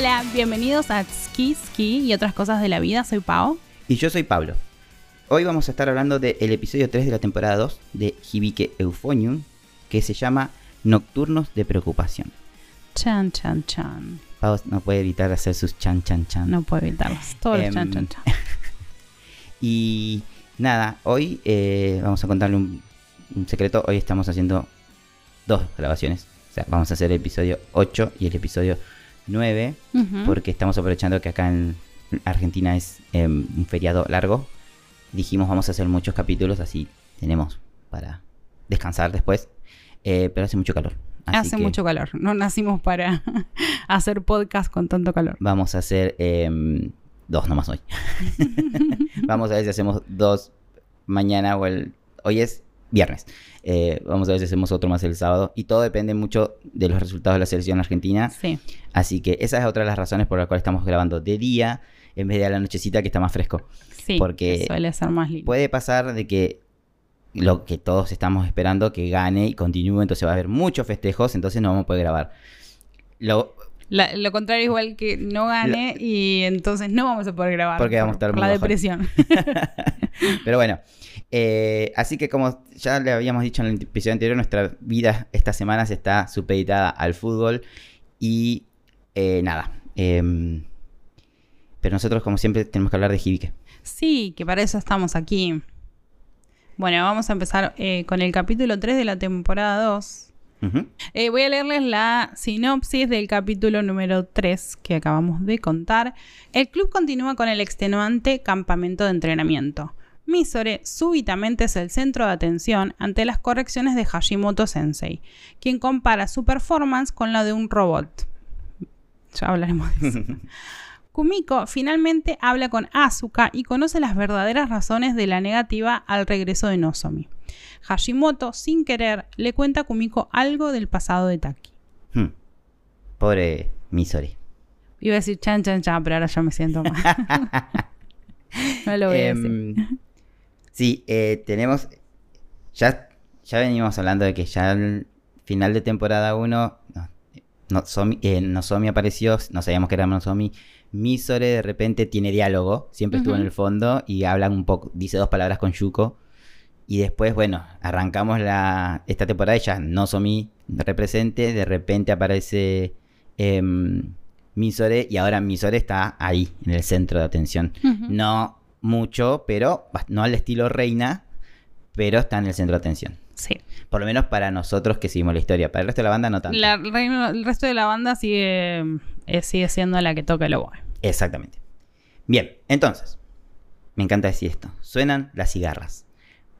Hola, bienvenidos a Ski Ski y otras cosas de la vida. Soy Pau. Y yo soy Pablo. Hoy vamos a estar hablando del episodio 3 de la temporada 2 de Hibike Euphonium, que se llama Nocturnos de Preocupación. Chan, chan, chan. Pau no puede evitar hacer sus chan, chan, chan. No puedo evitarlos. Todos los Em, chan, chan, chan. Y nada, hoy eh, vamos a contarle un, un secreto. Hoy estamos haciendo dos grabaciones. O sea, vamos a hacer el episodio 8 y el episodio 9. Ujú. Porque estamos aprovechando que acá en Argentina es em, un feriado largo. Dijimos vamos a hacer muchos capítulos, así tenemos para descansar después. Eh, pero hace mucho calor. Hace que mucho calor. No nacimos para hacer podcast con tanto calor. Vamos a hacer em, dos nomás hoy. vamos a ver si hacemos dos mañana o el... Hoy es viernes. Eh, vamos a ver si hacemos otro más el sábado. Y todo depende mucho de los resultados de la selección argentina. Sí. Así que esa es otra de las razones por las cuales estamos grabando de día en vez de a la nochecita que está más fresco. Sí. Porque que suele ser más lindo. Puede pasar de que lo que todos estamos esperando que gane y continúe, entonces va a haber muchos festejos, entonces no vamos a poder grabar. Lo, La- lo contrario, igual que no gane y entonces no vamos a poder grabar. Porque vamos a estar por muy la depresión. pero bueno, eh, así que como ya le habíamos dicho en el episodio anterior, nuestra vida esta semana se está supeditada al fútbol y eh, nada. em, pero nosotros, como siempre, tenemos que hablar de Hibike. Sí, que para eso estamos aquí. Bueno, vamos a empezar eh, con el capítulo 3 de la temporada 2. Ujú. Eh, voy a leerles la sinopsis del capítulo número 3 que acabamos de contar. El club continúa con el extenuante campamento de entrenamiento. Misore súbitamente es el centro de atención ante las correcciones de Hashimoto Sensei, quien compara su performance con la de un robot. Ya hablaremos de eso. Kumiko finalmente habla con Asuka y conoce las verdaderas razones de la negativa al regreso de Nozomi. Hashimoto, sin querer, le cuenta a Kumiko algo del pasado de Taki. Hmm. Pobre Misori. Iba a decir chan chan chan, pero ahora ya me siento mal. no lo voy a decir. Sí, eh, tenemos. Ya, ya venimos hablando de que ya al final de temporada 1. No, Nozomi, eh, Nozomi apareció, no sabíamos que era Nozomi. Misore de repente tiene diálogo, siempre estuvo en el fondo y habla un poco, dice dos palabras con Yuko. Y después, bueno, arrancamos la, esta temporada y ya Nozomi represente, de repente aparece em, Misore y ahora Misore está ahí, en el centro de atención. No mucho, pero no al estilo reina, pero está en el centro de atención. Sí. Por lo menos para nosotros que seguimos la historia. Para el resto de la banda no tanto. La- el resto de la banda sigue, eh, sigue siendo la que toca el oboe. Exactamente. Bien, entonces, me encanta decir esto. Suenan las cigarras.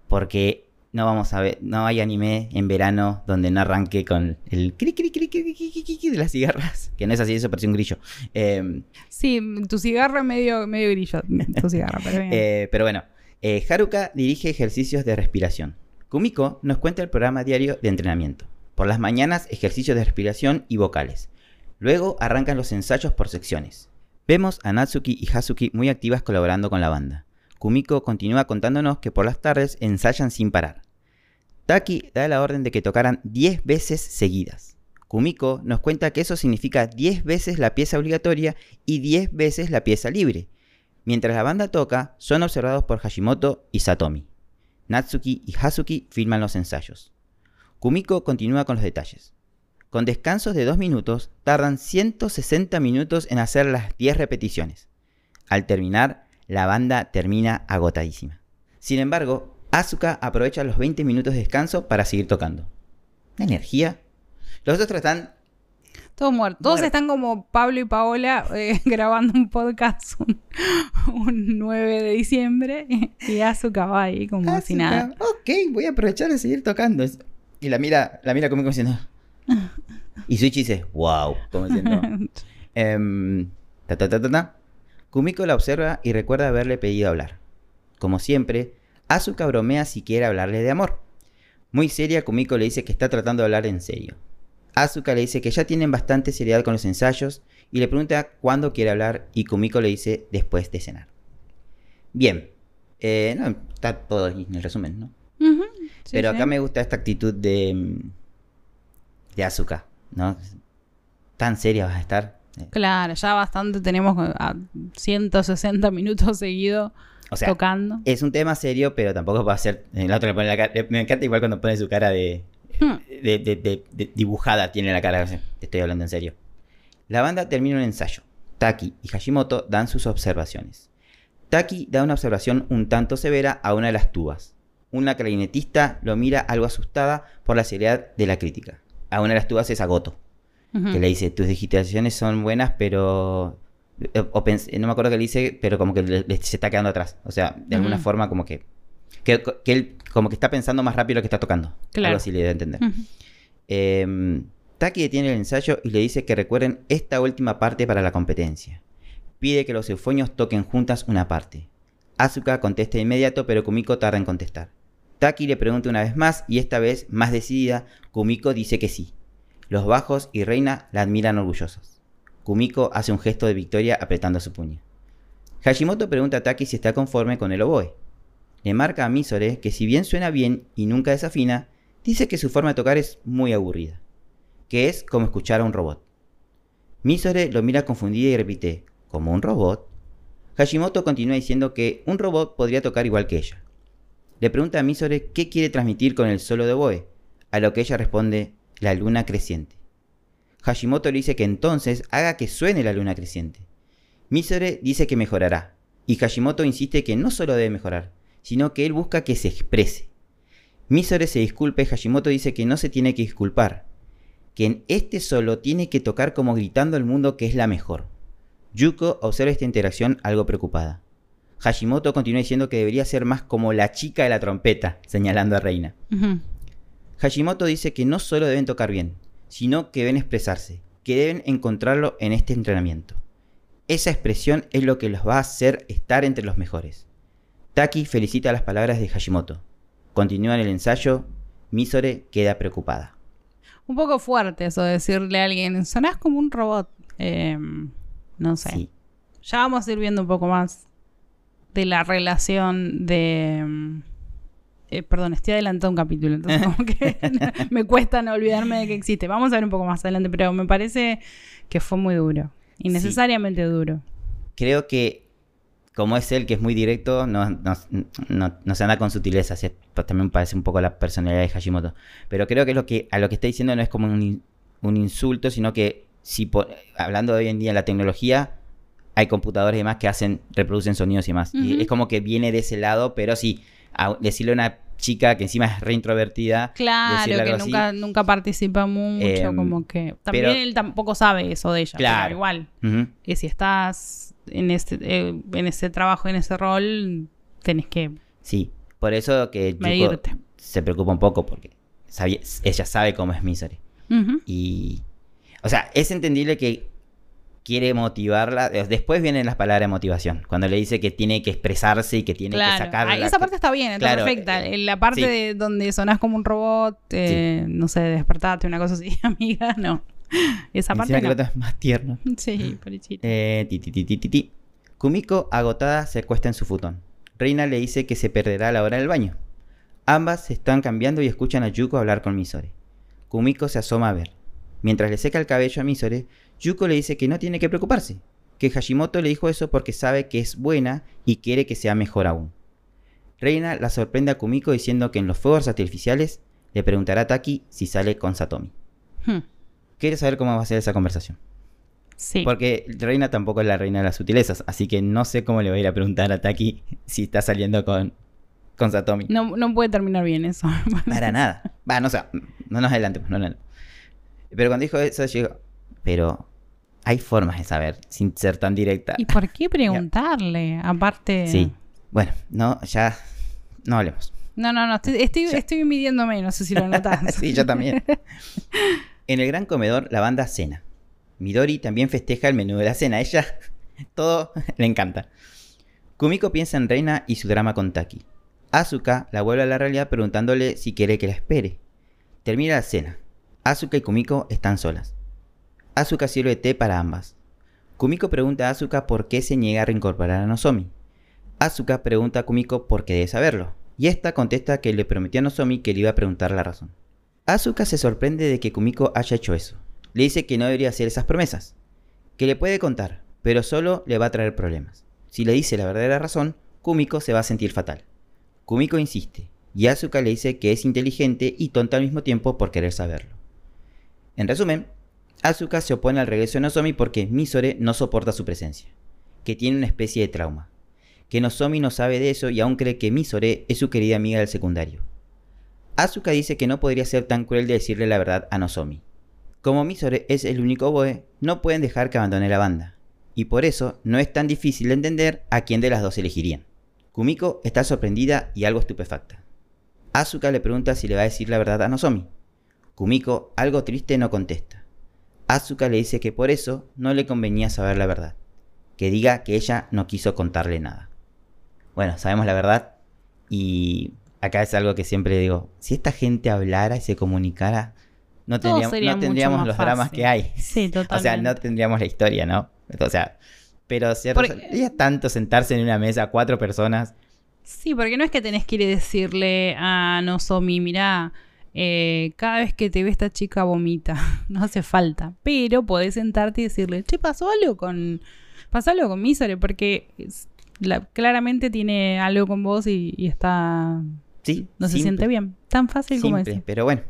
Porque no vamos a ver, no hay anime en verano donde no arranque con el cri cri cri cri, cri, cri, cri de las cigarras. Que no es así, eso parece un grillo. Eh, sí, tu cigarra medio, medio grillo, tu cigarra, pero bien. Eh, pero bueno, eh, Haruka dirige ejercicios de respiración. Kumiko nos cuenta el programa diario de entrenamiento. Por las mañanas, ejercicios de respiración y vocales. Luego arrancan los ensayos por secciones. Vemos a Natsuki y Hazuki muy activas colaborando con la banda. Kumiko continúa contándonos que por las tardes ensayan sin parar. Taki da la orden de que tocaran 10 veces seguidas. Kumiko nos cuenta que eso significa 10 veces la pieza obligatoria y 10 veces la pieza libre. Mientras la banda toca, son observados por Hashimoto y Satomi. Natsuki y Hazuki filman los ensayos. Kumiko continúa con los detalles. Con descansos de 2 minutos, tardan 160 minutos en hacer las 10 repeticiones. Al terminar, la banda termina agotadísima. Sin embargo, Asuka aprovecha los 20 minutos de descanso para seguir tocando. ¿Una energía? Los otros están Todos muertos. Todos están como Pablo y Paola eh, grabando un podcast un, un 9 de diciembre y Azuka va ahí como si nada. Ok, voy a aprovechar de seguir tocando. Y la mira, la mira conmigo diciendo. Y Suichi dice, wow, como diciendo. em, ta, ta, ta, ta, ta. Kumiko la observa y recuerda haberle pedido hablar. Como siempre, Asuka bromea si quiere hablarle de amor. Muy seria, Kumiko le dice que está tratando de hablar en serio. Asuka le dice que ya tienen bastante seriedad con los ensayos y le pregunta cuándo quiere hablar y Kumiko le dice después de cenar. Bien, eh, no, está todo en el resumen, ¿no? Sí, Pero sí. acá me gusta esta actitud de, mm, de Asuka, ¿no? Tan seria vas a estar. Claro, ya bastante tenemos a 160 minutos seguidos O sea, tocando. es un tema serio, pero tampoco va a ser. El otro le pone la cara. Me encanta igual cuando pone su cara de. Hmm. de, de- de- de- dibujada, tiene la cara. Te estoy hablando en serio. La banda termina un ensayo. Taki y Hashimoto dan sus observaciones. Taki da una observación un tanto severa a una de las tubas. Una clarinetista lo mira algo asustada por la seriedad de la crítica. A una de las tubas es a Goto, Que le dice, tus digitaciones son buenas, pero... eh, o no me acuerdo qué le dice, pero como que le- le- se está quedando atrás. O sea, de alguna forma como que, que... que él como que está pensando más rápido lo que está tocando. Claro. Algo así le da a entender. Eh, Taki detiene el ensayo y le dice que recuerden esta última parte para la competencia. Pide que los eufonios toquen juntas una parte. Asuka contesta de inmediato, pero Kumiko tarda en contestar. Taki le pregunta una vez más y esta vez, más decidida, Kumiko dice que sí. Los bajos y Reina la admiran orgullosos. Kumiko hace un gesto de victoria apretando su puño. Hashimoto pregunta a Taki si está conforme con el oboe. Le marca a Misore que si bien suena bien y nunca desafina, dice que su forma de tocar es muy aburrida, que es como escuchar a un robot. Misore lo mira confundida y repite, ¿como un robot? Hashimoto continúa diciendo que un robot podría tocar igual que ella. Le pregunta a Misore qué quiere transmitir con el solo de oboe, a lo que ella responde, la luna creciente. Hashimoto le dice que entonces haga que suene la luna creciente. Misore dice que mejorará, y Hashimoto insiste que no solo debe mejorar, sino que él busca que se exprese. Misore se disculpa y Hashimoto dice que no se tiene que disculpar, que en este solo tiene que tocar como gritando al mundo que es la mejor. Yuko observa esta interacción algo preocupada. Hashimoto continúa diciendo que debería ser más como la chica de la trompeta, señalando a Reina. Hashimoto dice que no solo deben tocar bien, sino que deben expresarse, que deben encontrarlo en este entrenamiento. Esa expresión es lo que los va a hacer estar entre los mejores. Taki felicita las palabras de Hashimoto. Continúa en el ensayo, Misore queda preocupada. Un poco fuerte eso de decirle a alguien, sonás como un robot. Eh, no sé. Sí. Ya vamos a ir viendo un poco más de la relación de... eh, perdón, estoy adelantando un capítulo, entonces como que me cuesta no olvidarme de que existe. Vamos a ver un poco más adelante, pero me parece que fue muy duro. Innecesariamente duro. Creo que, como es él, que es muy directo, no, no, no- no se anda con sutilezas. es- También me parece un poco la personalidad de Hashimoto. Pero creo que, es lo que a lo que está diciendo no es como un, un insulto, sino que, si po- hablando de hoy en día la tecnología, hay computadores y demás que hacen, reproducen sonidos y demás. Y es como que viene de ese lado, pero sí, a- decirle a una chica que encima es re introvertida. Claro, que así, nunca, nunca participa mucho, Em, como que... También pero- él tampoco sabe eso de ella, Claro. pero igual. ujú, que si estás en este, eh, en ese trabajo, en ese rol, tenés que Sí, por eso que Yuko se preocupa un poco porque sabía- ella sabe cómo es. Ujú. Y. O sea, es entendible que quiere motivarla. eh, Después vienen las palabras de motivación. Cuando le dice que tiene que expresarse y que tiene que Claro. sacar. Ah, la- esa parte está bien, está Claro, perfecta. eh, la parte sí. de donde sonás como un robot, eh, no sé, despertate, una cosa así, amiga, no. Esa parte que es más tierno. Sí. Eh, ti, ti, ti, ti, ti, ti. Kumiko, agotada, se acuesta en su futón. Reina le dice que se perderá a la hora del baño. Ambas se están cambiando y escuchan a Yuko hablar con Misore. Kumiko se asoma a ver. Mientras le seca el cabello a Misore, Yuko le dice que no tiene que preocuparse, que Hashimoto le dijo eso porque sabe que es buena y quiere que sea mejor aún. Reina la sorprende a Kumiko diciendo que en los fuegos artificiales le preguntará a Taki si sale con Satomi. Hmm. Quiere saber cómo va a ser esa conversación. Sí. Porque Reina tampoco es la reina de las sutilezas, así que no sé cómo le voy a ir a preguntar a Taki si está saliendo con, con Satomi. No, no puede terminar bien eso. Para nada. Va, no sé, no nos adelantemos, no nos adelantemos. Pero cuando dijo eso, digo, pero hay formas de saber sin ser tan directa. ¿Y por qué preguntarle? Aparte. Sí. Bueno, no, ya no hablemos. No, no, no. Estoy, estoy, estoy midiéndome, no sé si lo notas. sí, yo también. En el gran comedor, la banda cena. Midori también festeja el menú de la cena. Ella, todo le encanta. Kumiko piensa en Reina y su drama con Taki. Asuka la vuelve a la realidad preguntándole si quiere que la espere. Termina la cena. Asuka y Kumiko están solas. Asuka sirve té para ambas. Kumiko pregunta a Asuka por qué se niega a reincorporar a Nozomi. Asuka pregunta a Kumiko por qué debe saberlo. Y esta contesta que le prometió a Nozomi que le iba a preguntar la razón. Asuka se sorprende de que Kumiko haya hecho eso. Le dice que no debería hacer esas promesas. que le puede contar, pero solo le va a traer problemas. Si le dice la verdadera razón, Kumiko se va a sentir fatal. Kumiko insiste, y Asuka le dice que es inteligente y tonta al mismo tiempo por querer saberlo. En resumen, Asuka se opone al regreso de Nozomi porque Misore no soporta su presencia, que tiene una especie de trauma, que Nozomi no sabe de eso y aún cree que Misore es su querida amiga del secundario. Asuka dice que no podría ser tan cruel de decirle la verdad a Nozomi. Como Misore es el único boe, no pueden dejar que abandone la banda, y por eso no es tan difícil de entender a quién de las dos elegirían. Kumiko está sorprendida y algo estupefacta. Asuka le pregunta si le va a decir la verdad a Nozomi. Kumiko, algo triste, no contesta. Asuka le dice que por eso no le convenía saber la verdad, que diga que ella no quiso contarle nada. Bueno, sabemos la verdad y acá es algo que siempre digo, si esta gente hablara y se comunicara, no tendríamos, los dramas que hay. Sí, totalmente. O sea, no tendríamos la historia, ¿no? O sea, pero cierto, es tanto sentarse en una mesa cuatro personas Sí, porque no es que tenés que ir a decirle a Nozomi, mirá, eh, cada vez que te ve esta chica vomita, no hace falta. Pero podés sentarte y decirle, che, pasó algo con, pasó algo con Misore, porque claramente tiene algo con vos y, está, sí, no se siente bien. Tan fácil como eso. Pero bueno,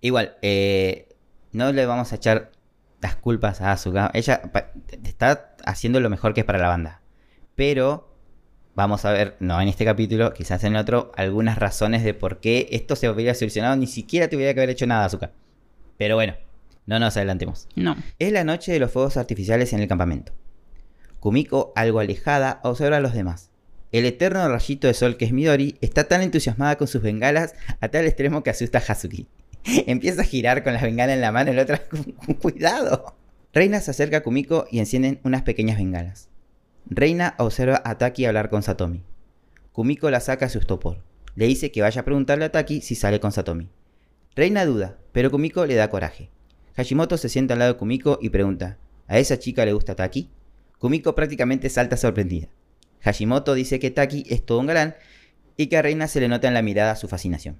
igual, eh, no le vamos a echar las culpas a Asuka. Ella está haciendo lo mejor que es para la banda. Pero vamos a ver, no en este capítulo, quizás en otro, algunas razones de por qué esto se hubiera solucionado. Ni siquiera tuviera que haber hecho nada, Azúcar. Pero bueno, no nos adelantemos. No. Es la noche de los fuegos artificiales en el campamento. Kumiko, algo alejada, observa a los demás. El eterno rayito de sol que es Midori está tan entusiasmada con sus bengalas a tal extremo que asusta a Hazuki. Empieza a girar con la bengala en la mano y la otra con cuidado. Reina se acerca a Kumiko y encienden unas pequeñas bengalas. Reina observa a Taki hablar con Satomi. Kumiko la saca a su estopor. Le dice que vaya a preguntarle a Taki si sale con Satomi. Reina duda, pero Kumiko le da coraje. Hashimoto se sienta al lado de Kumiko y pregunta, ¿a esa chica le gusta Taki? Kumiko prácticamente salta sorprendida. Hashimoto dice que Taki es todo un galán y que a Reina se le nota en la mirada su fascinación.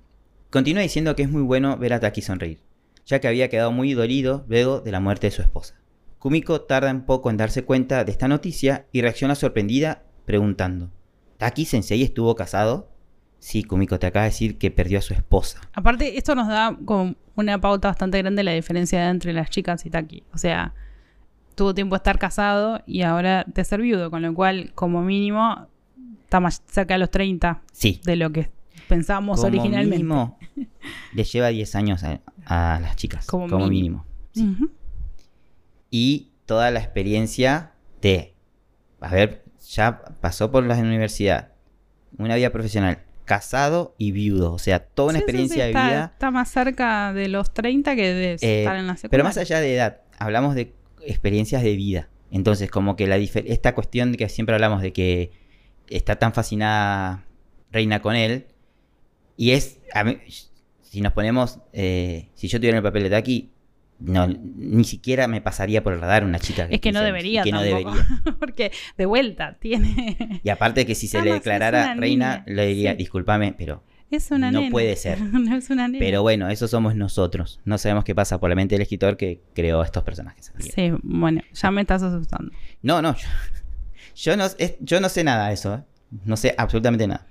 Continúa diciendo que es muy bueno ver a Taki sonreír, ya que había quedado muy dolido luego de la muerte de su esposa. Kumiko tarda un poco en darse cuenta de esta noticia y reacciona sorprendida preguntando, ¿Taki Sensei estuvo casado? Sí, Kumiko te acaba de decir que perdió a su esposa. Aparte, esto nos da como una pauta bastante grande la diferencia entre las chicas y Taki. O sea, tuvo tiempo de estar casado y ahora de ser viudo, con lo cual, como mínimo, está más cerca de los 30 sí. de lo que pensábamos como originalmente. Mínimo, le lleva 10 años a, las chicas. Como, mínimo. Sí y toda la experiencia de, a ver, ya pasó por la universidad, una vida profesional, casado y viudo, o sea, toda una experiencia de vida. Está más cerca de los 30 que de eh, estar en la secundaria. Pero más allá de edad, hablamos de experiencias de vida. Entonces, como que la esta cuestión que siempre hablamos de que está tan fascinada Reina con él, y es, si nos ponemos, eh, si yo tuviera el papel de aquí, no, ni siquiera me pasaría por el radar una chica que Es que no debería que no debería. Porque de vuelta tiene. Y aparte que si se le declarara reina, le diría, discúlpame, pero es una no puede ser. no es una Pero bueno, eso somos nosotros. No sabemos qué pasa por la mente del escritor que creó estos personajes. Sí, bueno, ya me estás asustando. No, no. Yo, no, yo no sé nada de eso. ¿eh? No sé absolutamente nada.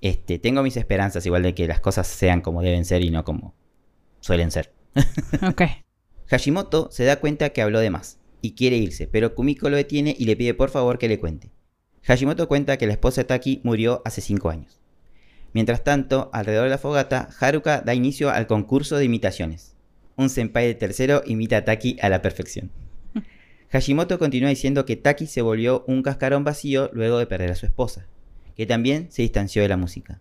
Este, tengo mis esperanzas igual de que las cosas sean como deben ser y no como suelen ser. ok. Hashimoto se da cuenta que habló de más y quiere irse, pero Kumiko lo detiene y le pide por favor que le cuente. Hashimoto cuenta que la esposa de Taki murió hace 5 años. Mientras tanto, alrededor de la fogata, Haruka da inicio al concurso de imitaciones. Un senpai de tercero imita a Taki a la perfección. Hashimoto continúa diciendo que Taki se volvió un cascarón vacío luego de perder a su esposa, que también se distanció de la música,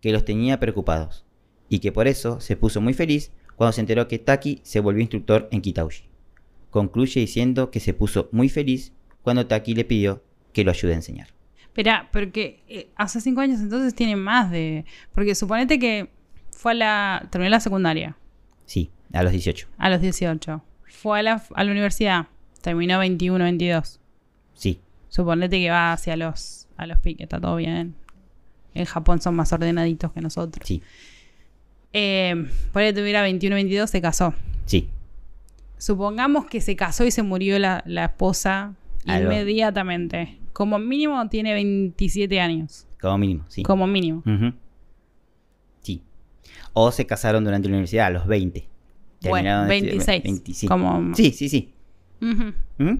que los tenía preocupados, y que por eso se puso muy feliz cuando se enteró que Taki se volvió instructor en Kitauji. Concluye diciendo que se puso muy feliz cuando Taki le pidió que lo ayude a enseñar. Espera, porque eh, hace cinco años entonces tiene más de... Porque suponete que fue a la... terminó la secundaria. Sí, a los 18. A los 18. Fue a la, a la universidad. Terminó 21, 22. Sí. Suponete que va hacia los, a los piques, está todo bien. En Japón son más ordenaditos que nosotros. Sí. Eh, por ahí tuviera 21 22, se casó. Sí. supongamos que se casó y se murió la, la esposa Algo. inmediatamente. Como mínimo tiene 27 años. Como mínimo, sí. Como mínimo. Ujú. Sí. O se casaron durante la universidad a los 20. Bueno, Terminaron de- 26. 25. Como... Sí, sí, sí. Ujú, Ujú.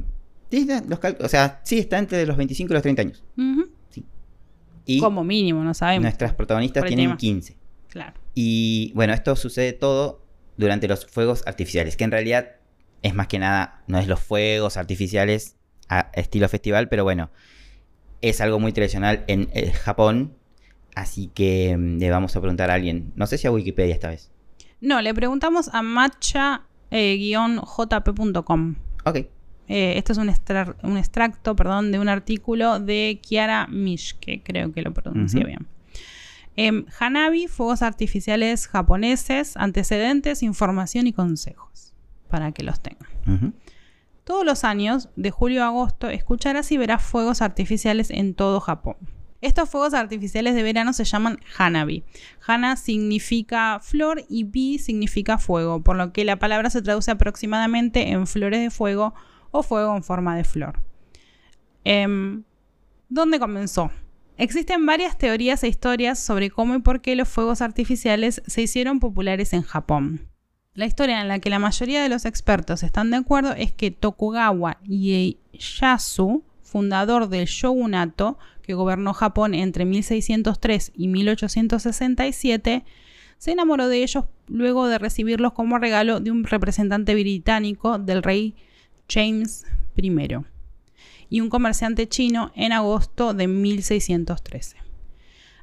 Sí, está- los cal- o sea, sí, está entre los 25 y los 30 años. ujú. Y Como mínimo, no sabemos. nuestras protagonistas tienen tema. 15. Claro. Y bueno, esto sucede todo durante los fuegos artificiales, que en realidad es más que nada, no es los fuegos artificiales a estilo festival, pero bueno, es algo muy tradicional en eh, Japón, así que mm, le vamos a preguntar a alguien, no sé si a Wikipedia esta vez. No, le preguntamos a matcha-jp.com. Ok, Eh, esto es un, extra- un extracto perdón, de un artículo de Kiara Mishke, creo que lo pronuncié bien. Em, Hanabi, fuegos artificiales japoneses, antecedentes, información y consejos, para que los tengan. Todos los años, de julio a agosto, escucharás y verás fuegos artificiales en todo Japón. Estos fuegos artificiales de verano se llaman Hanabi. Hana significa flor y Bi significa fuego, por lo que la palabra se traduce aproximadamente en flores de fuego o fuego en forma de flor. Em, ¿Dónde comenzó? Existen varias teorías e historias sobre cómo y por qué los fuegos artificiales se hicieron populares en Japón. La historia en la que la mayoría de los expertos están de acuerdo es que Tokugawa Ieyasu, fundador del shogunato que gobernó Japón entre 1603 y 1867, se enamoró de ellos luego de recibirlos como regalo de un representante británico del rey James I y un comerciante chino en agosto de 1613.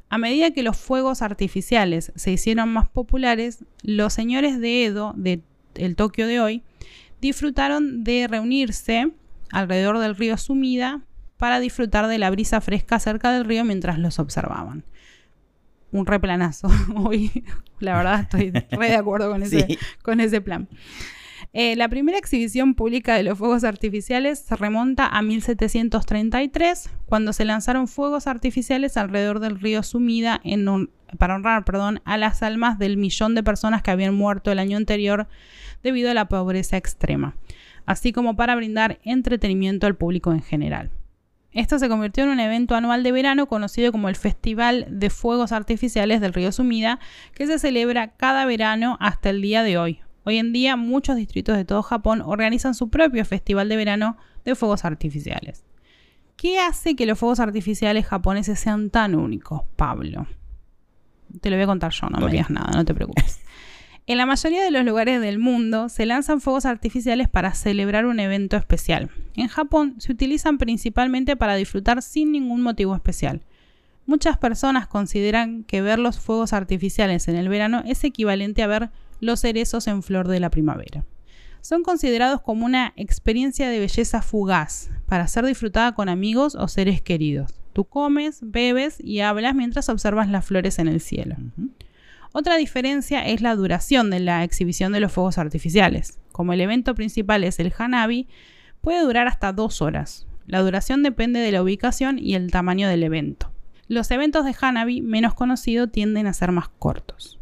A medida que los fuegos artificiales se hicieron más populares, los señores de Edo, de el Tokio de hoy, disfrutaron de reunirse alrededor del río Sumida para disfrutar de la brisa fresca cerca del río mientras los observaban. Un replanazo. Hoy, la verdad, estoy re de acuerdo con ese, Sí. con ese plan. Eh, la primera exhibición pública de los fuegos artificiales se remonta a 1733, cuando se lanzaron fuegos artificiales alrededor del río Sumida para honrar perdón, a las almas del millón de personas que habían muerto el año anterior debido a la pobreza extrema, así como para brindar entretenimiento al público en general. Esto se convirtió en un evento anual de verano conocido como el Festival de Fuegos Artificiales del Río Sumida, que se celebra cada verano hasta el día de hoy. Hoy en día muchos distritos de todo Japón organizan su propio festival de verano de fuegos artificiales. ¿Qué hace que los fuegos artificiales japoneses sean tan únicos, Pablo? Te lo voy a contar yo, no me digas nada, no te preocupes. En la mayoría de los lugares del mundo se lanzan fuegos artificiales para celebrar un evento especial. En Japón se utilizan principalmente para disfrutar sin ningún motivo especial. Muchas personas consideran que ver los fuegos artificiales en el verano es equivalente a ver los cerezos en flor de la primavera. Son considerados como una experiencia de belleza fugaz para ser disfrutada con amigos o seres queridos. Tú comes, bebes y hablas mientras observas las flores en el cielo. Otra diferencia es la duración de la exhibición de los fuegos artificiales. Como el evento principal es el Hanabi, puede durar hasta dos horas. La duración depende de la ubicación y el tamaño del evento. Los eventos de Hanabi menos conocidos tienden a ser más cortos.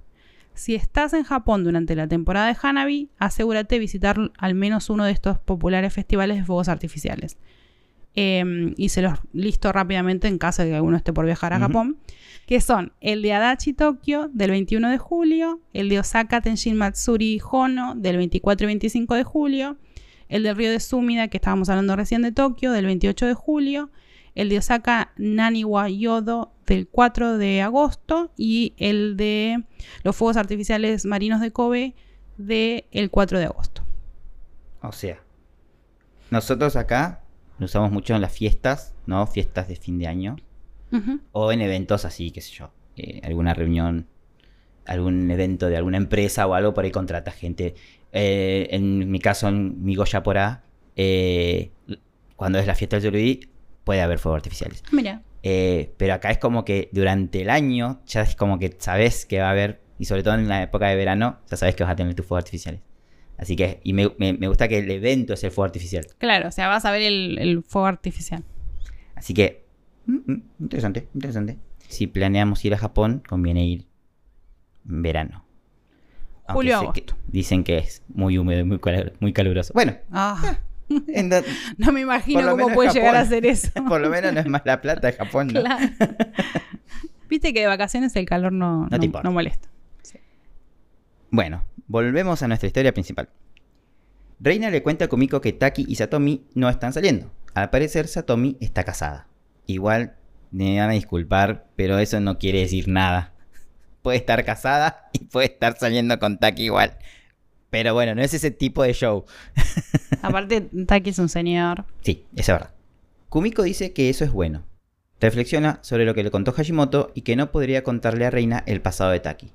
Si estás en Japón durante la temporada de Hanabi, asegúrate de visitar al menos uno de estos populares festivales de fuegos artificiales. Eh, y se los listo rápidamente en caso de que alguno esté por viajar a. Japón que son el de Adachi Tokio del 21 de julio, el de Osaka Tenshin Matsuri Hono del 24 y 25 de julio, el del río de Sumida que estábamos hablando recién de Tokio del 28 de julio, el de Osaka Naniwa Yodo del 4 de agosto y el de los fuegos artificiales marinos de Kobe del 4 de agosto. O sea, nosotros acá lo usamos mucho en las fiestas, ¿no? Fiestas de fin de año. O en eventos así, qué sé yo. eh, alguna reunión, algún evento de alguna empresa o algo, por ahí contrata gente. Eh, en mi caso, en mi Goya por A, eh, cuando es la fiesta del Yurubí, puede haber fuegos artificiales. Mira, Eh, pero acá es como que durante el año ya es como que sabes que va a haber, y sobre todo en la época de verano, ya sabes que vas a tener tus fuegos artificiales. Así que, y me, me- me gusta que el evento es el fuego artificial. claro, o sea, vas a ver el, el fuego artificial. Así que, mm, mm, interesante, interesante. Si planeamos ir a Japón, conviene ir en verano. Julio, que agosto. dicen que es muy húmedo y muy, calor- muy caluroso. Bueno, Ah, en no me imagino cómo puede Japón. llegar a ser eso. por lo menos no es más la plata de Japón, ¿no? Claro. Viste que de vacaciones el calor no, No importa. no molesta. Bueno, volvemos a nuestra historia principal. Reina le cuenta a Kumiko que Taki y Satomi no están saliendo. Al parecer, Satomi está casada. Igual, me van a disculpar, pero eso no quiere decir nada. Puede estar casada y puede estar saliendo con Taki igual. Pero bueno, no es ese tipo de show. Aparte, Taki es un señor. Sí, eso es verdad. Kumiko dice que eso es bueno. Reflexiona sobre lo que le contó Hashimoto y que no podría contarle a Reina el pasado de Taki.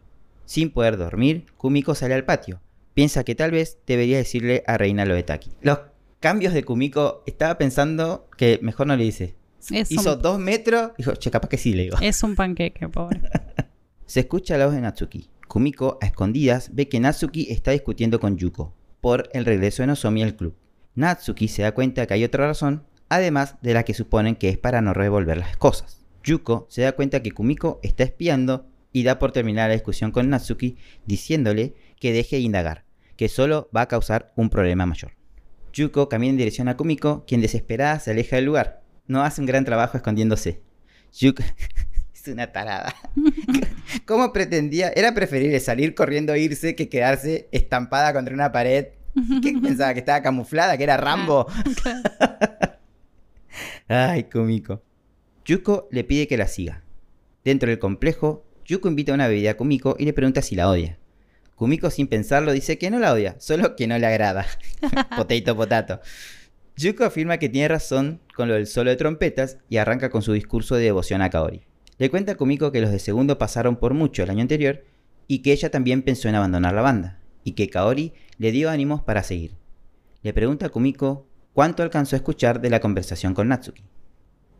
Sin poder dormir, Kumiko sale al patio. Piensa que tal vez debería decirle a Reina lo de Taki. Los cambios de Kumiko, estaba pensando que mejor no le dice. Es Hizo un, dos metros, dijo, che, capaz que sí, le digo. es un panqueque, pobre. Se escucha la voz de Natsuki. Kumiko, a escondidas, ve que Natsuki está discutiendo con Yuko por el regreso de Nozomi al club. Natsuki se da cuenta que hay otra razón, además de la que suponen que es para no revolver las cosas. Yuko se da cuenta que Kumiko está espiando y da por terminada la discusión con Natsuki diciéndole que deje de indagar, que solo va a causar un problema mayor. Yuko camina en dirección a Kumiko, quien desesperada se aleja del lugar. No hace un gran trabajo escondiéndose. Yuko es una tarada. ¿Cómo pretendía? Era preferible salir corriendo e irse que quedarse estampada contra una pared. ¿Qué pensaba? ¿Que estaba camuflada? ¿Que era Rambo? Ay, Kumiko. Yuko le pide que la siga. Dentro del complejo, Yuko invita a una bebida a Kumiko y le pregunta si la odia. Kumiko sin pensarlo dice que no la odia, solo que no le agrada. potato potato. Yuko afirma que tiene razón con lo del solo de trompetas y arranca con su discurso de devoción a Kaori. Le cuenta a Kumiko que los de segundo pasaron por mucho el año anterior y que ella también pensó en abandonar la banda, y que Kaori le dio ánimos para seguir. Le pregunta a Kumiko cuánto alcanzó a escuchar de la conversación con Natsuki.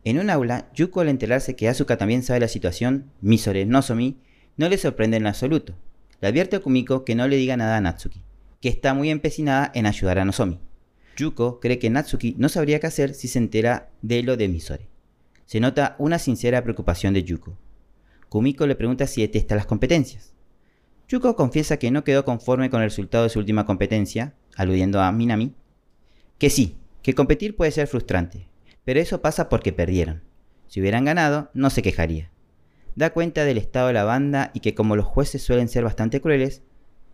En un aula, Yuko al enterarse que Asuka también sabe la situación, Misore Nozomi, no le sorprende en absoluto. Le advierte a Kumiko que no le diga nada a Natsuki, que está muy empecinada en ayudar a Nozomi. Yuko cree que Natsuki no sabría qué hacer si se entera de lo de Misore. Se nota una sincera preocupación de Yuko. Kumiko le pregunta si detesta las competencias. Yuko confiesa que no quedó conforme con el resultado de su última competencia, aludiendo a Minami, que sí, que competir puede ser frustrante, pero eso pasa porque perdieron. Si hubieran ganado, no se quejaría. Da cuenta del estado de la banda y que como los jueces suelen ser bastante crueles,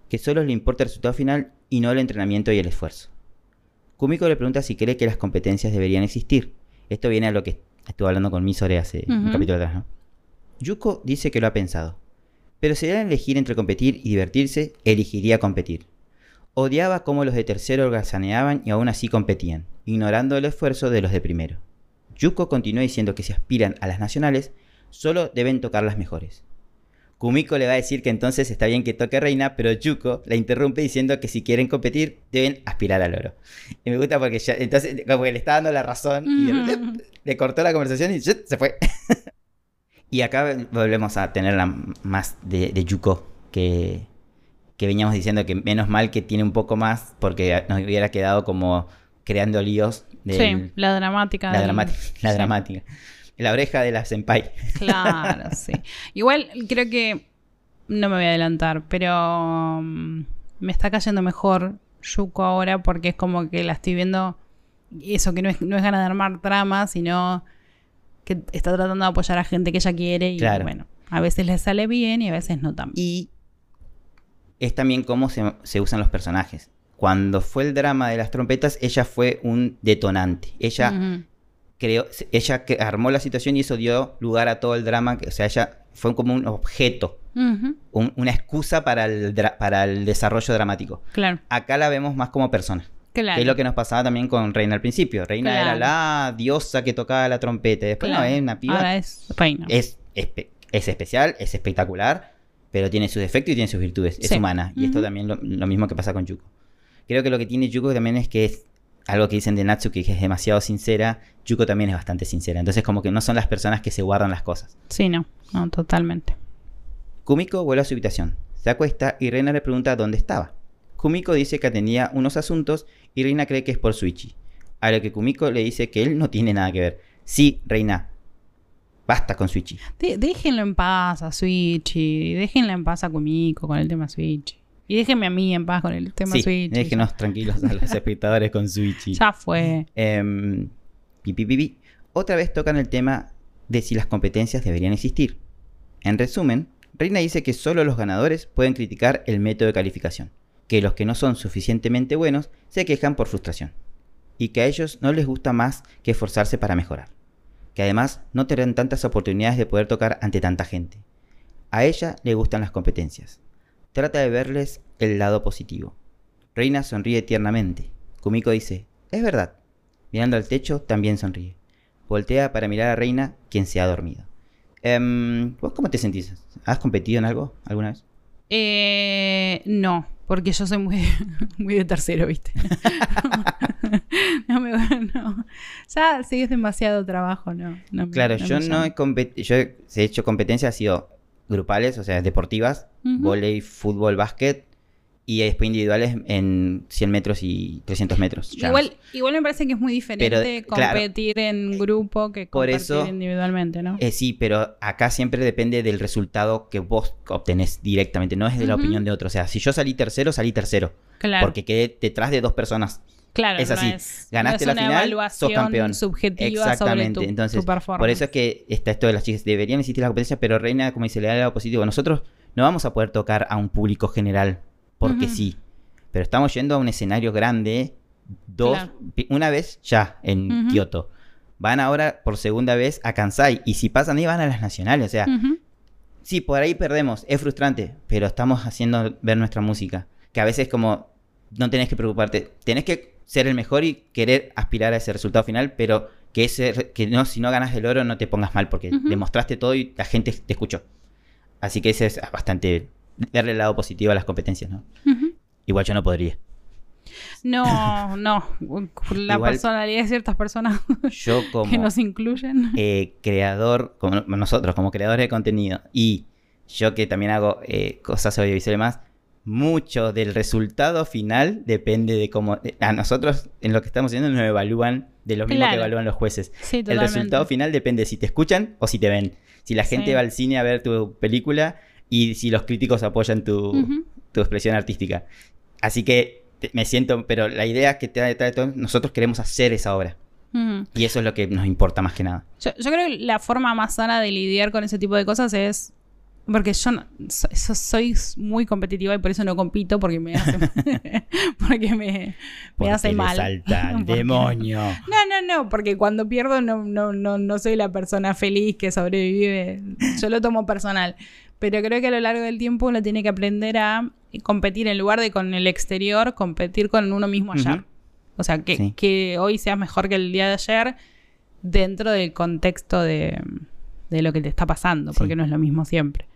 que solo le importa el resultado final y no el entrenamiento y el esfuerzo. Kumiko le pregunta si cree que las competencias deberían existir. Esto viene a lo que estuve hablando con Misore hace un capítulo atrás, ¿no? Yuko dice que lo ha pensado, pero si debieran elegir entre competir y divertirse, elegiría competir. Odiaba cómo los de tercero holgazaneaban y aún así competían, ignorando el esfuerzo de los de primero. Yuko continúa diciendo que si aspiran a las nacionales, solo deben tocar las mejores. Kumiko le va a decir que entonces está bien que toque Reina, pero Yuko la interrumpe diciendo que si quieren competir, deben aspirar al oro. Y me gusta porque ya, entonces como que le está dando la razón y de repente le cortó la conversación y se fue. y acá volvemos a tener la más de, de Yuko que, que veníamos diciendo que menos mal que tiene un poco más porque nos hubiera quedado como creando líos de Sí, la dramática. la, del- dramática, la sí. dramática. La oreja de la senpai. Claro, sí. Igual creo que no me voy a adelantar, pero mm, me está cayendo mejor Yuko ahora porque es como que la estoy viendo. Eso que no es, no es ganas de armar drama, sino que está tratando de apoyar a gente que ella quiere y Claro. bueno, a veces le sale bien y a veces no tan. Y es también cómo se, se usan los personajes. Cuando fue el drama de las trompetas, ella fue un detonante. Ella. Creó, ella armó la situación y eso dio lugar a todo el drama. que- O sea, ella fue como un objeto, un- una excusa para el, para el desarrollo dramático. Claro, Acá la vemos más como persona. claro. Que es lo que nos pasaba también con Reina al principio. Reina era Claro. la diosa que tocaba la trompeta. Después Claro. no, es una piba. Ahora es reina. es, espe- es especial, es espectacular, pero tiene sus defectos y tiene sus virtudes. Es humana. Y esto también lo, lo mismo que pasa con Yuko. Creo que lo que tiene Yuko también es que es algo que dicen de Natsuki, que es demasiado sincera. Yuko también es bastante sincera. Entonces, como que no son las personas que se guardan las cosas. Sí, no, no, totalmente. Kumiko vuelve a su habitación, se acuesta y Reina le pregunta dónde estaba. Kumiko dice que atendía unos asuntos y Reina cree que es por Suichi. A lo que Kumiko le dice que él no tiene nada que ver. Sí, Reina, basta con Suichi. De- déjenlo en paz a Switchy, déjenla en paz a Kumiko con el tema Switchy. Y déjenme a mí en paz con el tema Sí, Switch. déjenos tranquilos a los espectadores con Switch. y- Ya fue. Pi, pi, pi. Otra vez tocan el tema de si las competencias deberían existir. En resumen, Reina dice que solo los ganadores pueden criticar el método de calificación, que los que no son suficientemente buenos se quejan por frustración, y que a ellos no les gusta más que esforzarse para mejorar, que además no tendrán tantas oportunidades de poder tocar ante tanta gente. A ella le gustan las competencias. Trata de verles el lado positivo. Reina sonríe tiernamente. Kumiko dice, es verdad. Mirando al techo, también sonríe. Voltea para mirar a Reina, quien se ha dormido. Em, ¿Vos cómo te sentís? ¿Has competido en algo alguna vez? Eh, no, porque yo soy muy, muy de tercero, ¿viste? no me no. Ya sí es demasiado trabajo, no. no me- Claro, no yo no he competido. Yo he he hecho competencias, ha sido grupales, o sea, deportivas, Ujú. volei, fútbol, básquet, y después individuales en 100 metros y 300 metros. Igual, igual me parece que es muy diferente Pero, claro. competir en grupo que Por competir eso- individualmente, ¿no? Eh, sí, pero acá siempre depende del resultado que vos obtenés directamente, no es de la opinión de otro. O sea, si yo salí tercero, salí tercero, claro, porque quedé detrás de dos personas. Claro, es no así. es- Ganaste no es la final, evaluación sos campeón. subjetiva Exactamente. sobre tu, Entonces, tu performance. Por eso es que está esto de las chicas. Deberían existir las competencias, pero Reina, como dice, le da lado positivo. Nosotros no vamos a poder tocar a un público general porque sí. Pero estamos yendo a un escenario grande, dos, Claro. una vez ya en. Kioto. Van ahora por segunda vez a Kansai. Y si pasan ahí, van a las nacionales. O sea, sí, por ahí perdemos. Es frustrante, pero estamos haciendo ver nuestra música. Que a veces como no tenés que preocuparte. Tenés que ser el mejor y querer aspirar a ese resultado final, pero que ese que no si no ganas el oro no te pongas mal porque Ujú. demostraste todo y la gente te escuchó. Así que ese es bastante darle el lado positivo a las competencias, ¿no? Igual yo no podría. No, no. La Igual- personalidad de ciertas personas Yo como que nos incluyen. eh, creador, como nosotros, como creadores de contenido, y yo que también hago eh, cosas audiovisuales más, mucho del resultado final depende de cómo... A nosotros, en lo que estamos haciendo, nos evalúan de lo mismo Claro. que evalúan los jueces. Sí, El resultado final depende si te escuchan o si te ven. Si la gente Sí. va al cine a ver tu película y si los críticos apoyan tu, tu expresión artística. Así que te- me siento, pero la idea que te detrás de todo, nosotros queremos hacer esa obra. Y eso es lo que nos importa más que nada. Yo, yo creo que la forma más sana de lidiar con ese tipo de cosas es. Porque yo, no- so- so- soy muy competitiva y por eso no compito porque me hace, porque me, me Porque hace mal. salta el demonio. No, no, no, porque cuando pierdo no, no, no, no soy la persona feliz que sobrevive. Yo lo tomo personal. Pero creo que a lo largo del tiempo uno tiene que aprender a competir en lugar de con el exterior, competir con uno mismo ayer. O sea, que, Sí. que hoy seas mejor que el día de ayer dentro del contexto de, de lo que te está pasando, porque Sí. no es lo mismo siempre.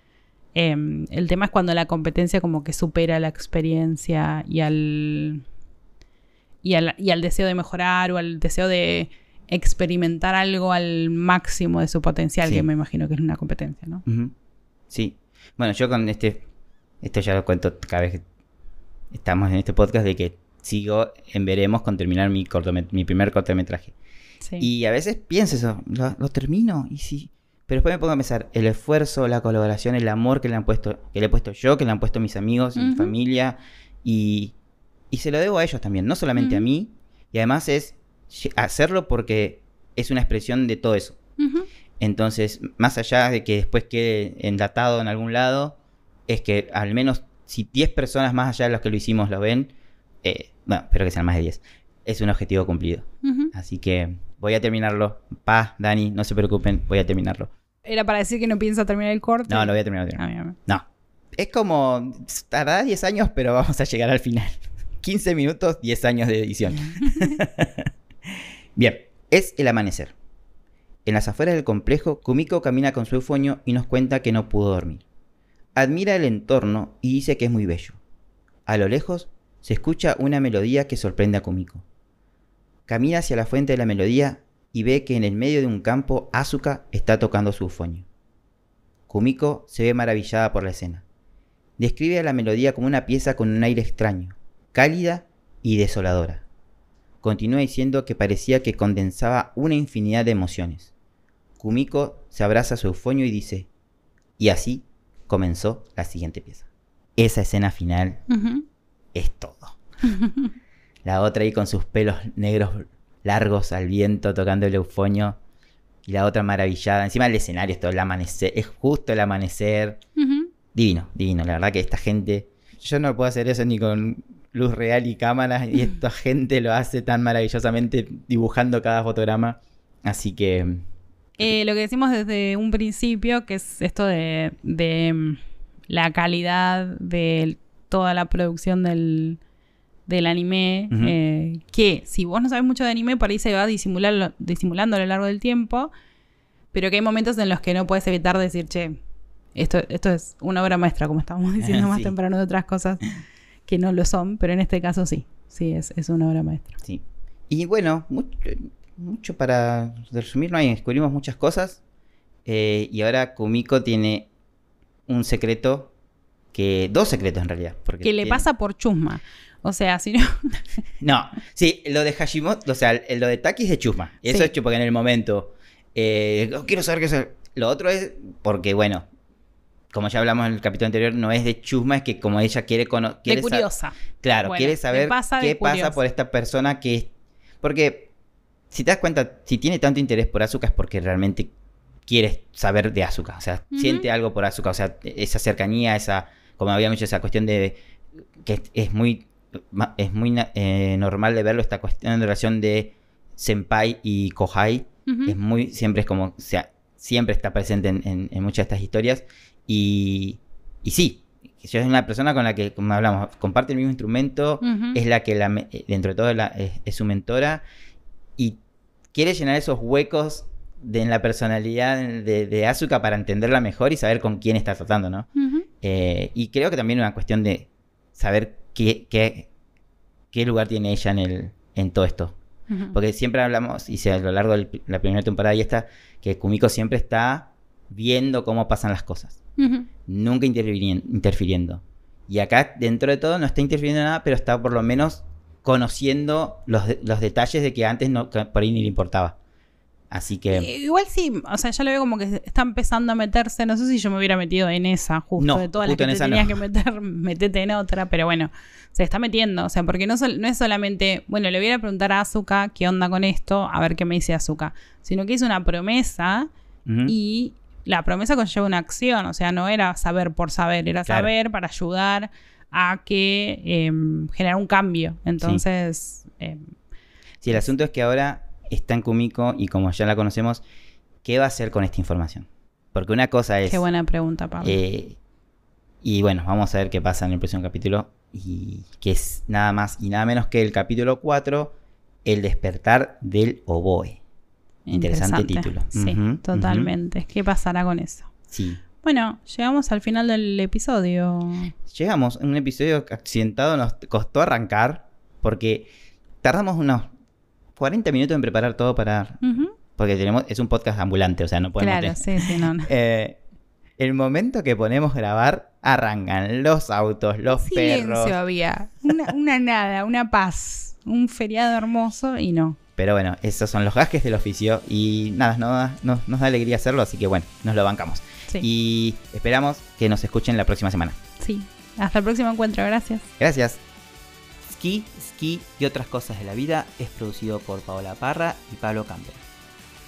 Em, el tema es cuando la competencia como que supera la experiencia y al, y al, y al deseo de mejorar o al deseo de experimentar algo al máximo de su potencial, Sí. que me imagino que es una competencia, ¿no? Sí. Bueno, yo con este. Esto ya lo cuento cada vez que estamos en este podcast de que sigo en veremos con terminar mi, mi primer cortometraje. Sí. Y a veces pienso eso, lo, lo termino y sí. Pero después me pongo a pensar, el esfuerzo, la colaboración, el amor que le han puesto, que le he puesto yo, que le han puesto mis amigos mi familia. Y, y se lo debo a ellos también, no solamente a mí. Y además es hacerlo porque es una expresión de todo eso. Entonces, más allá de que después quede enlatado en algún lado, es que al menos si 10 personas más allá de los que lo hicimos lo ven, eh, bueno, espero que sean más de 10, es un objetivo cumplido. Así que voy a terminarlo. Pa, Dani, no se preocupen, voy a terminarlo. Era para decir que no piensa terminar el corte. No, lo voy a terminar. a. Ah. No. Es como, tardará 10 años, pero vamos a llegar al final. 15 minutos, 10 años de edición. Bien, es el amanecer. En las afueras del complejo, Kumiko camina con su eufonio y nos cuenta que no pudo dormir. Admira el entorno y dice que es muy bello. A lo lejos se escucha una melodía que sorprende a Kumiko. Camina hacia la fuente de la melodía y ve que en el medio de un campo Asuka está tocando su eufonio. Kumiko se ve maravillada por la escena. Describe a la melodía como una pieza con un aire extraño, cálida y desoladora. Continúa diciendo que parecía que condensaba una infinidad de emociones. Kumiko se abraza a su eufonio y dice, y así comenzó la siguiente pieza. esa escena final es todo. La otra ahí con sus pelos negros largos al viento tocando el eufonio. Y la otra maravillada. Encima el escenario es todo el amanecer. Es justo el amanecer. Divino, divino. La verdad que esta gente. Yo no puedo hacer eso ni con luz real y cámaras. Y esta gente lo hace tan maravillosamente dibujando cada fotograma. Así que. Eh, lo que decimos desde un principio, que es esto de, de, mm, la calidad de toda la producción del, del anime, eh, que si vos no sabes mucho de anime, por ahí se va disimulando a lo largo del tiempo, pero que hay momentos en los que no puedes evitar decir, che, esto, esto es una obra maestra, como estábamos diciendo más Sí. temprano de otras cosas que no lo son, pero en este caso sí, sí, es, es una obra maestra. Sí. Y bueno, mucho, mucho para resumir, no hay, descubrimos muchas cosas. eh, y ahora Kumiko tiene un secreto que. Dos secretos en realidad. Porque Que le tiene- pasa por chusma. O sea, si no... No, sí, lo de Hashimoto, o sea, el- lo de Taki es de chusma. Eso Sí. es porque en el momento. eh, "Oh, quiero saber qué es. el-". Lo otro es porque, bueno, como ya hablamos en el capítulo anterior, no es de chusma, es que como ella quiere conocer. de curiosa. Claro, Bueno, quiere saber pasa qué pasa por esta persona que es. Porque, si te das cuenta, si tiene tanto interés por Asuka es porque realmente quiere saber de Asuka. O sea, siente algo por Asuka. O sea, esa cercanía, esa. Como habíamos dicho, esa cuestión de. que es muy. Es muy eh, normal de verlo, esta cuestión de relación de Senpai y Kohai. Es muy. Siempre es como. O sea, siempre está presente en, en- en muchas de estas historias. Y. Y sí. Yo es una persona con la que, como hablamos, comparte el mismo instrumento es la que la eh, dentro de todo la- es, es su mentora y quiere llenar esos huecos de, en la personalidad de, de Asuka para entenderla mejor y saber con quién está tratando, ¿no? Eh, y creo que también una cuestión de saber qué, qué, qué lugar tiene ella en, el, en todo esto. Porque siempre hablamos, y a lo largo de la primera temporada y esta, que Kumiko siempre está viendo cómo pasan las cosas nunca interfiriendo. Y acá, dentro de todo, no está interfiriendo en nada, pero está por lo menos conociendo los, los detalles de que antes no, que por ahí ni le importaba. Así que. Eh, Igual sí, o sea, ya lo veo como que está empezando a meterse. No sé si yo me hubiera metido en esa, justo No, de todas las que te tenías no. que meter, metete en otra, pero bueno, se está metiendo. O sea, porque no, sol- no es solamente, bueno, le voy a preguntar a Azuka qué onda con esto, a ver qué me dice Azuka, sino que hizo una promesa y la promesa conlleva una acción, o sea, no era saber por saber, era Claro. saber para ayudar a que em, generar un cambio. Entonces, em, Sí, el asunto es que ahora está en Kumiko y como ya la conocemos, ¿qué va a hacer con esta información? Porque una cosa es. qué buena pregunta, Pablo. eh, y bueno, vamos a ver qué pasa en el próximo capítulo. Y que es nada más y nada menos que el capítulo 4, El despertar del oboe. Interesante título. Sí, totalmente. ¿Qué pasará con eso? Sí. Bueno, llegamos al final del episodio. Llegamos en un episodio accidentado, nos costó arrancar porque tardamos unos 40 minutos en preparar todo para... Porque tenemos, es un podcast ambulante, o sea, no podemos... Claro, tener- sí, sí, no. no. Eh, el momento que ponemos grabar, arrancan los autos, los Silencio perros. había. Una, una nada, una paz. Un feriado hermoso y no. Pero bueno, esos son los gajes del oficio y nada, no da- no- nos da alegría hacerlo, así que bueno, nos lo bancamos. Sí, Y esperamos que nos escuchen la próxima semana. sí. Hasta el próximo encuentro. Gracias. Gracias. Ski, Ski y otras cosas de la vida es producido por Paola Parra y Pablo Campbell.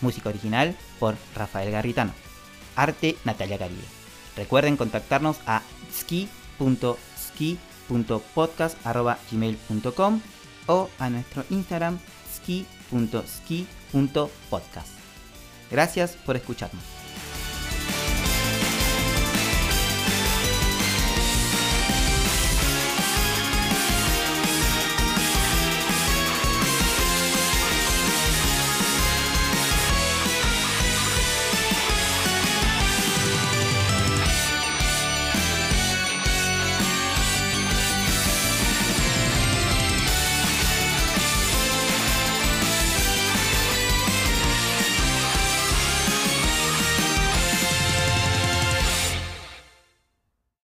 Música original por Rafael Garritano. Arte Natalia Caribe. Recuerden contactarnos a ski.ski.podcast.gmail.com o a nuestro Instagram ski.ski.podcast. Gracias por escucharnos.